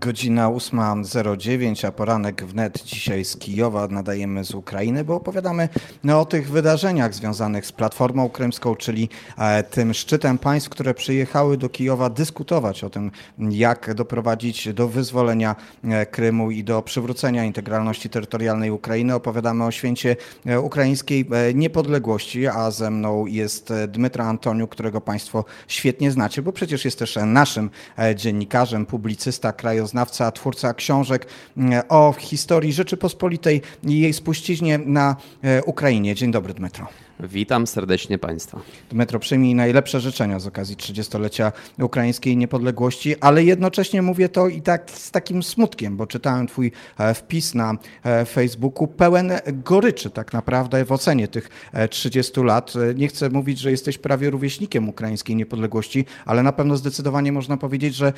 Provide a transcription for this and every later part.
Godzina 8.09, a poranek wnet dzisiaj z Kijowa nadajemy z Ukrainy, bo opowiadamy no, o tych wydarzeniach związanych z Platformą Krymską, czyli e, tym szczytem państw, które przyjechały do Kijowa dyskutować o tym, jak doprowadzić do wyzwolenia e, Krymu i do przywrócenia integralności terytorialnej Ukrainy. Opowiadamy o święcie e, ukraińskiej niepodległości, a ze mną jest Dmytra Antoniu, którego Państwo świetnie znacie, bo przecież jest też naszym dziennikarzem, publicysta, krajoznawcą krajoznawca, twórca książek mm, o historii Rzeczypospolitej i jej spuściźnie na e, Ukrainie. Dzień dobry, Dmytro. Witam serdecznie Państwa. Dmytro, przyjmij najlepsze życzenia z okazji 30-lecia ukraińskiej niepodległości, ale jednocześnie mówię to i tak z takim smutkiem, bo czytałem Twój e, wpis na e, Facebooku pełen goryczy tak naprawdę w ocenie tych 30 e, lat. Nie chcę mówić, że jesteś prawie rówieśnikiem ukraińskiej niepodległości, ale na pewno zdecydowanie można powiedzieć, że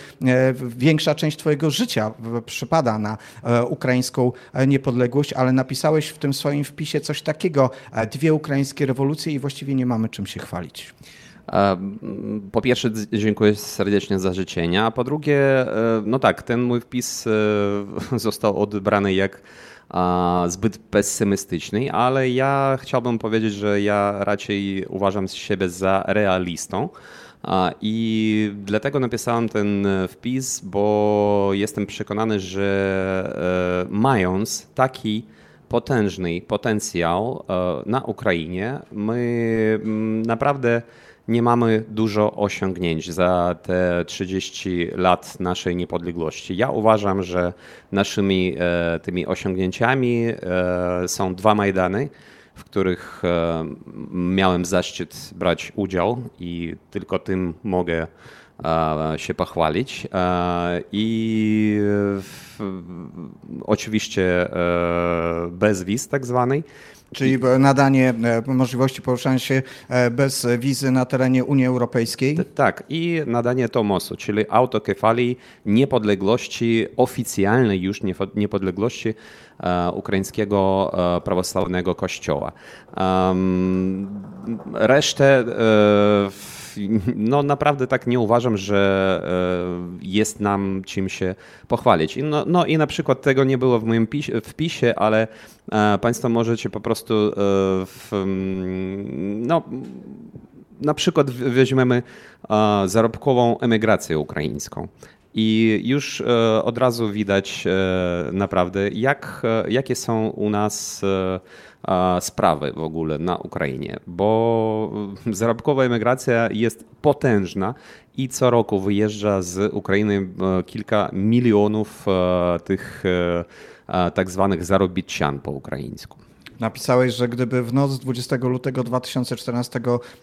większa część Twojego życia przypada na ukraińską niepodległość, ale napisałeś w tym swoim wpisie coś takiego, dwie ukraińskie rewolucje i właściwie nie mamy czym się chwalić. Po pierwsze, dziękuję serdecznie za życzenia, a po drugie, e, no tak, ten mój wpis e, został odebrany jak zbyt pesymistyczny, ale ja chciałbym powiedzieć, że ja raczej uważam siebie za realistą. I dlatego napisałem ten wpis, bo jestem przekonany, że e, mając taki potężny potencjał e, na Ukrainie. My naprawdę nie mamy dużo osiągnięć za te 30 lat naszej niepodległości. Ja uważam, że naszymi e, tymi osiągnięciami e, są dwa Majdany, w których miałem zaszczyt brać udział i tylko tym mogę się pochwalić. I oczywiście e, bez wiz tak zwanej. Czyli nadanie e, możliwości poruszania się e, bez wizy na terenie Unii Europejskiej? Tak, i nadanie Tomosu, czyli autokefalii niepodległości, oficjalnej już niepodległości ukraińskiego prawosławnego kościoła. Resztę no naprawdę tak nie uważam, że e, jest nam czym się pochwalić. No, no i na przykład tego nie było w moim wpisie, ale e, Państwo możecie po prostu e, w, no, na przykład weźmiemy zarobkową emigrację ukraińską. I już od razu widać naprawdę, jak, jakie są u nas sprawy w ogóle na Ukrainie, bo zarobkowa emigracja jest potężna i co roku wyjeżdża z Ukrainy e, kilka milionów e, tych e, tak zwanych zarobician po ukraińsku. Napisałeś, że gdyby w noc 20 lutego 2014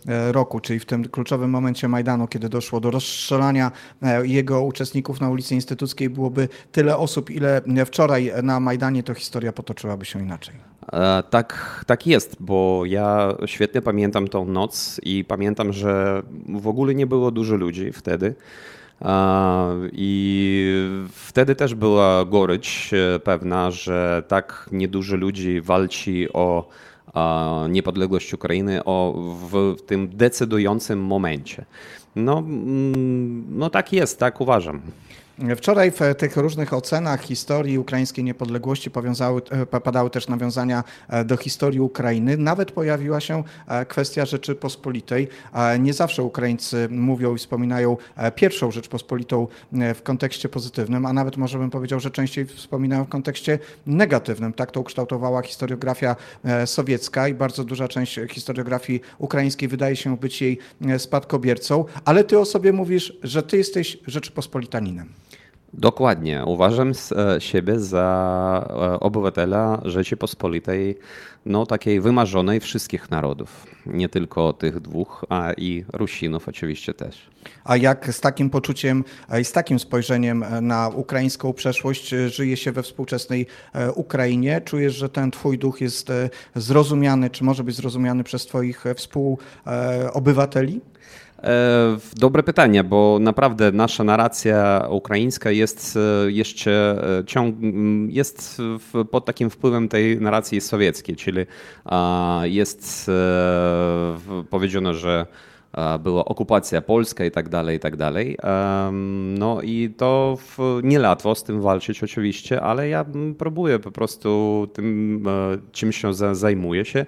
e, roku, czyli w tym kluczowym momencie Majdanu, kiedy doszło do rozstrzelania e, jego uczestników na ulicy Instytuckiej, byłoby tyle osób, ile wczoraj na Majdanie, to historia potoczyłaby się inaczej. E, tak, tak jest, bo ja świetnie pamiętam tą noc i pamiętam, że w ogóle nie było dużo ludzi wtedy. I wtedy też była gorycz e, pewna, że tak niedużo ludzi walczy o niepodległość Ukrainy o, w tym decydującym momencie. No, mm, no tak jest, tak uważam. Wczoraj w tych różnych ocenach historii ukraińskiej niepodległości powiązały, e, padały też nawiązania e, do historii Ukrainy. Nawet pojawiła się e, kwestia Rzeczypospolitej. Nie zawsze Ukraińcy mówią i wspominają pierwszą Rzeczpospolitą w kontekście pozytywnym, a nawet może bym powiedział, że częściej wspominają w kontekście negatywnym. Tak to ukształtowała historiografia sowiecka i bardzo duża część historiografii ukraińskiej wydaje się być jej spadkobiercą, ale ty o sobie mówisz, że ty jesteś Rzeczypospolitaninem. Dokładnie. Uważam e, siebie za e, obywatela Rzeczypospolitej, no takiej wymarzonej wszystkich narodów. Nie tylko tych dwóch, a i Rusinów oczywiście też. A jak z takim poczuciem i z takim spojrzeniem na ukraińską przeszłość żyje się we współczesnej e, Ukrainie? Czujesz, że ten twój duch jest zrozumiany, czy może być zrozumiany przez twoich współobywateli? E, dobre pytanie, bo naprawdę nasza narracja ukraińska jest e, jeszcze e, ciąg, jest pod takim wpływem tej narracji sowieckiej, czyli jest powiedziano, że była okupacja polska i tak dalej, i tak dalej. No i to niełatwo z tym walczyć oczywiście, ale ja próbuję po prostu tym czymś się zajmuję się,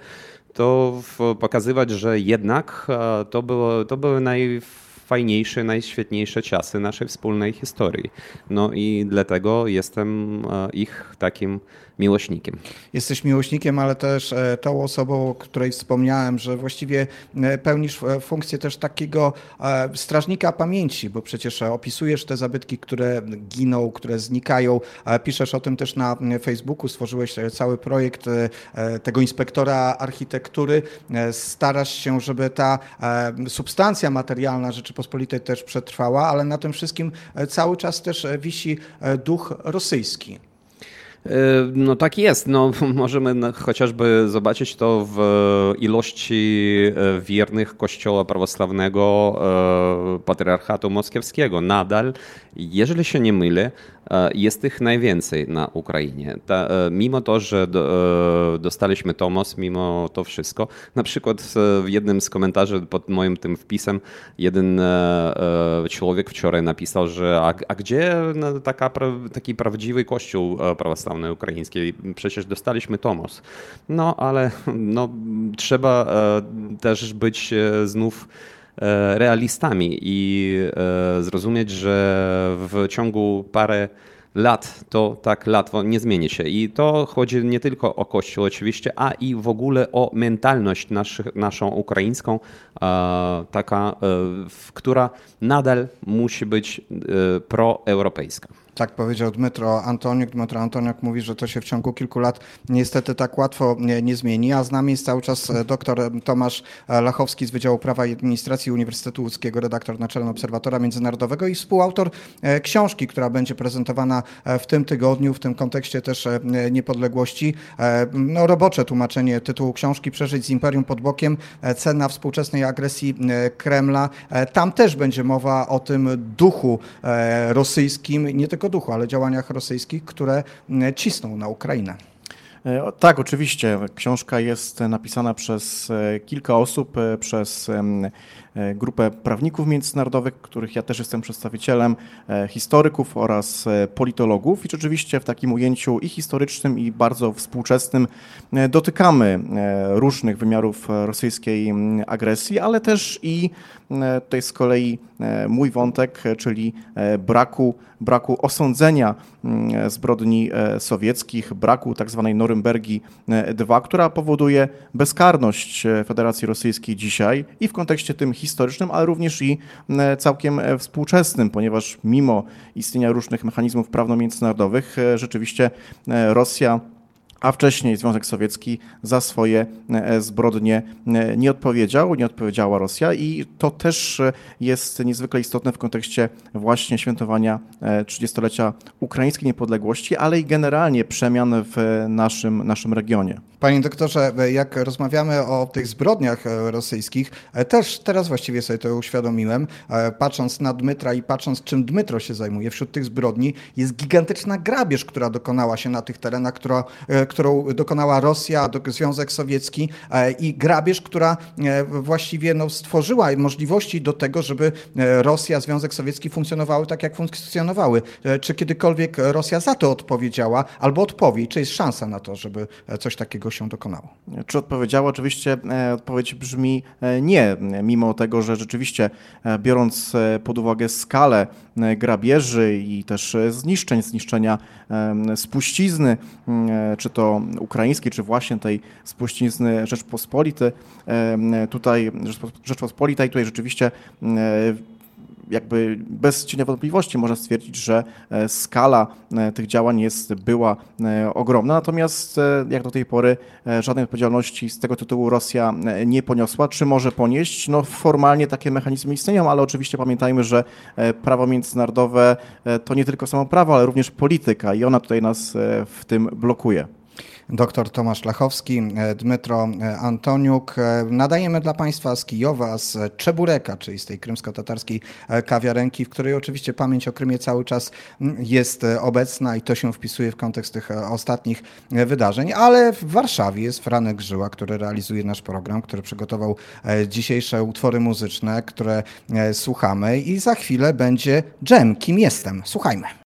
to pokazywać, że jednak to, było, to były najfajniejsze, najświetniejsze czasy naszej wspólnej historii. No i dlatego jestem ich takim miłośnikiem. Jesteś miłośnikiem, ale też e, tą osobą, o której wspomniałem, że właściwie e, pełnisz e, funkcję też takiego strażnika pamięci, bo przecież opisujesz te zabytki, które giną, które znikają. Piszesz o tym też na Facebooku, stworzyłeś cały projekt tego inspektora architektury. Starasz się, żeby ta substancja materialna Rzeczypospolitej też przetrwała, ale na tym wszystkim cały czas też wisi duch rosyjski. E, no tak jest. No, możemy chociażby zobaczyć to w ilości e, wiernych Kościoła prawosławnego e, Patriarchatu Moskiewskiego. Nadal, jeżeli się nie mylę, E, jest ich najwięcej na Ukrainie. Ta, mimo to, że do, dostaliśmy Tomos, mimo to wszystko, na przykład w jednym z komentarzy pod moim tym wpisem jeden człowiek wczoraj napisał, że a, a gdzie taka, taki prawdziwy kościół prawosławny ukraiński? Przecież dostaliśmy Tomos. No ale no, trzeba też być znów E, realistami i e, zrozumieć, że w ciągu parę lat to tak łatwo nie zmieni się. I to chodzi nie tylko o Kościół oczywiście, a i w ogóle o mentalność nasz, naszą ukraińską, e, taka, która nadal musi być proeuropejska. Tak powiedział Dmytro Antoniuk. Dmytro Antoniuk mówi, że to się w ciągu kilku lat niestety tak łatwo nie, nie zmieni, a z nami jest cały czas e, dr Tomasz e, Lachowski z Wydziału Prawa i Administracji Uniwersytetu Łódzkiego, redaktor naczelny Obserwatora Międzynarodowego i współautor e, książki, która będzie prezentowana w tym tygodniu, w tym kontekście też niepodległości. No, robocze tłumaczenie tytułu książki Przeżyć z Imperium pod bokiem, cena współczesnej agresji Kremla. Tam też będzie mowa o tym duchu rosyjskim, nie tylko tylko duchu, ale działaniach rosyjskich, które mm, cisną na Ukrainę. E, tak, oczywiście. Książka jest napisana przez e, kilka osób, e, przez grupę prawników międzynarodowych, których ja też jestem przedstawicielem, historyków oraz politologów i rzeczywiście w takim ujęciu i historycznym, i bardzo współczesnym dotykamy różnych wymiarów rosyjskiej agresji, ale też i tutaj z kolei mój wątek, czyli braku, braku osądzenia zbrodni sowieckich, braku tak zwanej Norymbergi II, która powoduje bezkarność Federacji Rosyjskiej dzisiaj i w kontekście tym historycznym, ale również i całkiem współczesnym, ponieważ mimo istnienia różnych mechanizmów prawno-międzynarodowych, rzeczywiście Rosja a wcześniej Związek Sowiecki za swoje e, zbrodnie e, nie odpowiedział, nie odpowiedziała Rosja i to też jest niezwykle istotne w kontekście właśnie świętowania 30-lecia e, ukraińskiej niepodległości, ale i generalnie przemian w naszym, naszym regionie. Panie doktorze, jak rozmawiamy o tych zbrodniach rosyjskich, też teraz właściwie sobie to uświadomiłem, patrząc na Dmytra i patrząc czym Dmytro się zajmuje, wśród tych zbrodni jest gigantyczna grabież, która dokonała się na tych terenach, która, którą dokonała Rosja, Związek Sowiecki e, i grabież, która e, właściwie no, stworzyła możliwości do tego, żeby e, Rosja, Związek Sowiecki funkcjonowały tak, jak funkcjonowały. Czy kiedykolwiek Rosja za to odpowiedziała albo odpowie? Czy jest szansa na to, żeby coś takiego się dokonało? Czy odpowiedziała? Oczywiście odpowiedź brzmi nie, mimo tego, że rzeczywiście biorąc pod uwagę skalę grabieży i też zniszczeń, zniszczenia spuścizny, czy to ukraińskiej, czy właśnie tej spuścizny Rzeczpospolitej, tutaj Rzeczpospolitej, tutaj rzeczywiście jakby bez cienia wątpliwości można stwierdzić, że e, skala e, tych działań jest, była e, ogromna, natomiast jak do tej pory żadnej odpowiedzialności z tego tytułu Rosja nie poniosła. Czy może ponieść? No formalnie takie mechanizmy istnieją, ale oczywiście pamiętajmy, że prawo międzynarodowe to nie tylko samo prawo, ale również polityka i ona tutaj nas w tym blokuje. Dr Tomasz Lachowski, e, Dmytro e, Antoniuk. E, Nadajemy dla Państwa z Kijowa, z Czebureka, czyli z tej krymsko-tatarskiej kawiarenki, w której oczywiście pamięć o Krymie cały czas mm, jest obecna i to się wpisuje w kontekst tych ostatnich wydarzeń, ale w Warszawie jest Franek Żyła, który realizuje nasz program, który przygotował dzisiejsze utwory muzyczne, które słuchamy i za chwilę będzie Dżem, kim jestem. Słuchajmy.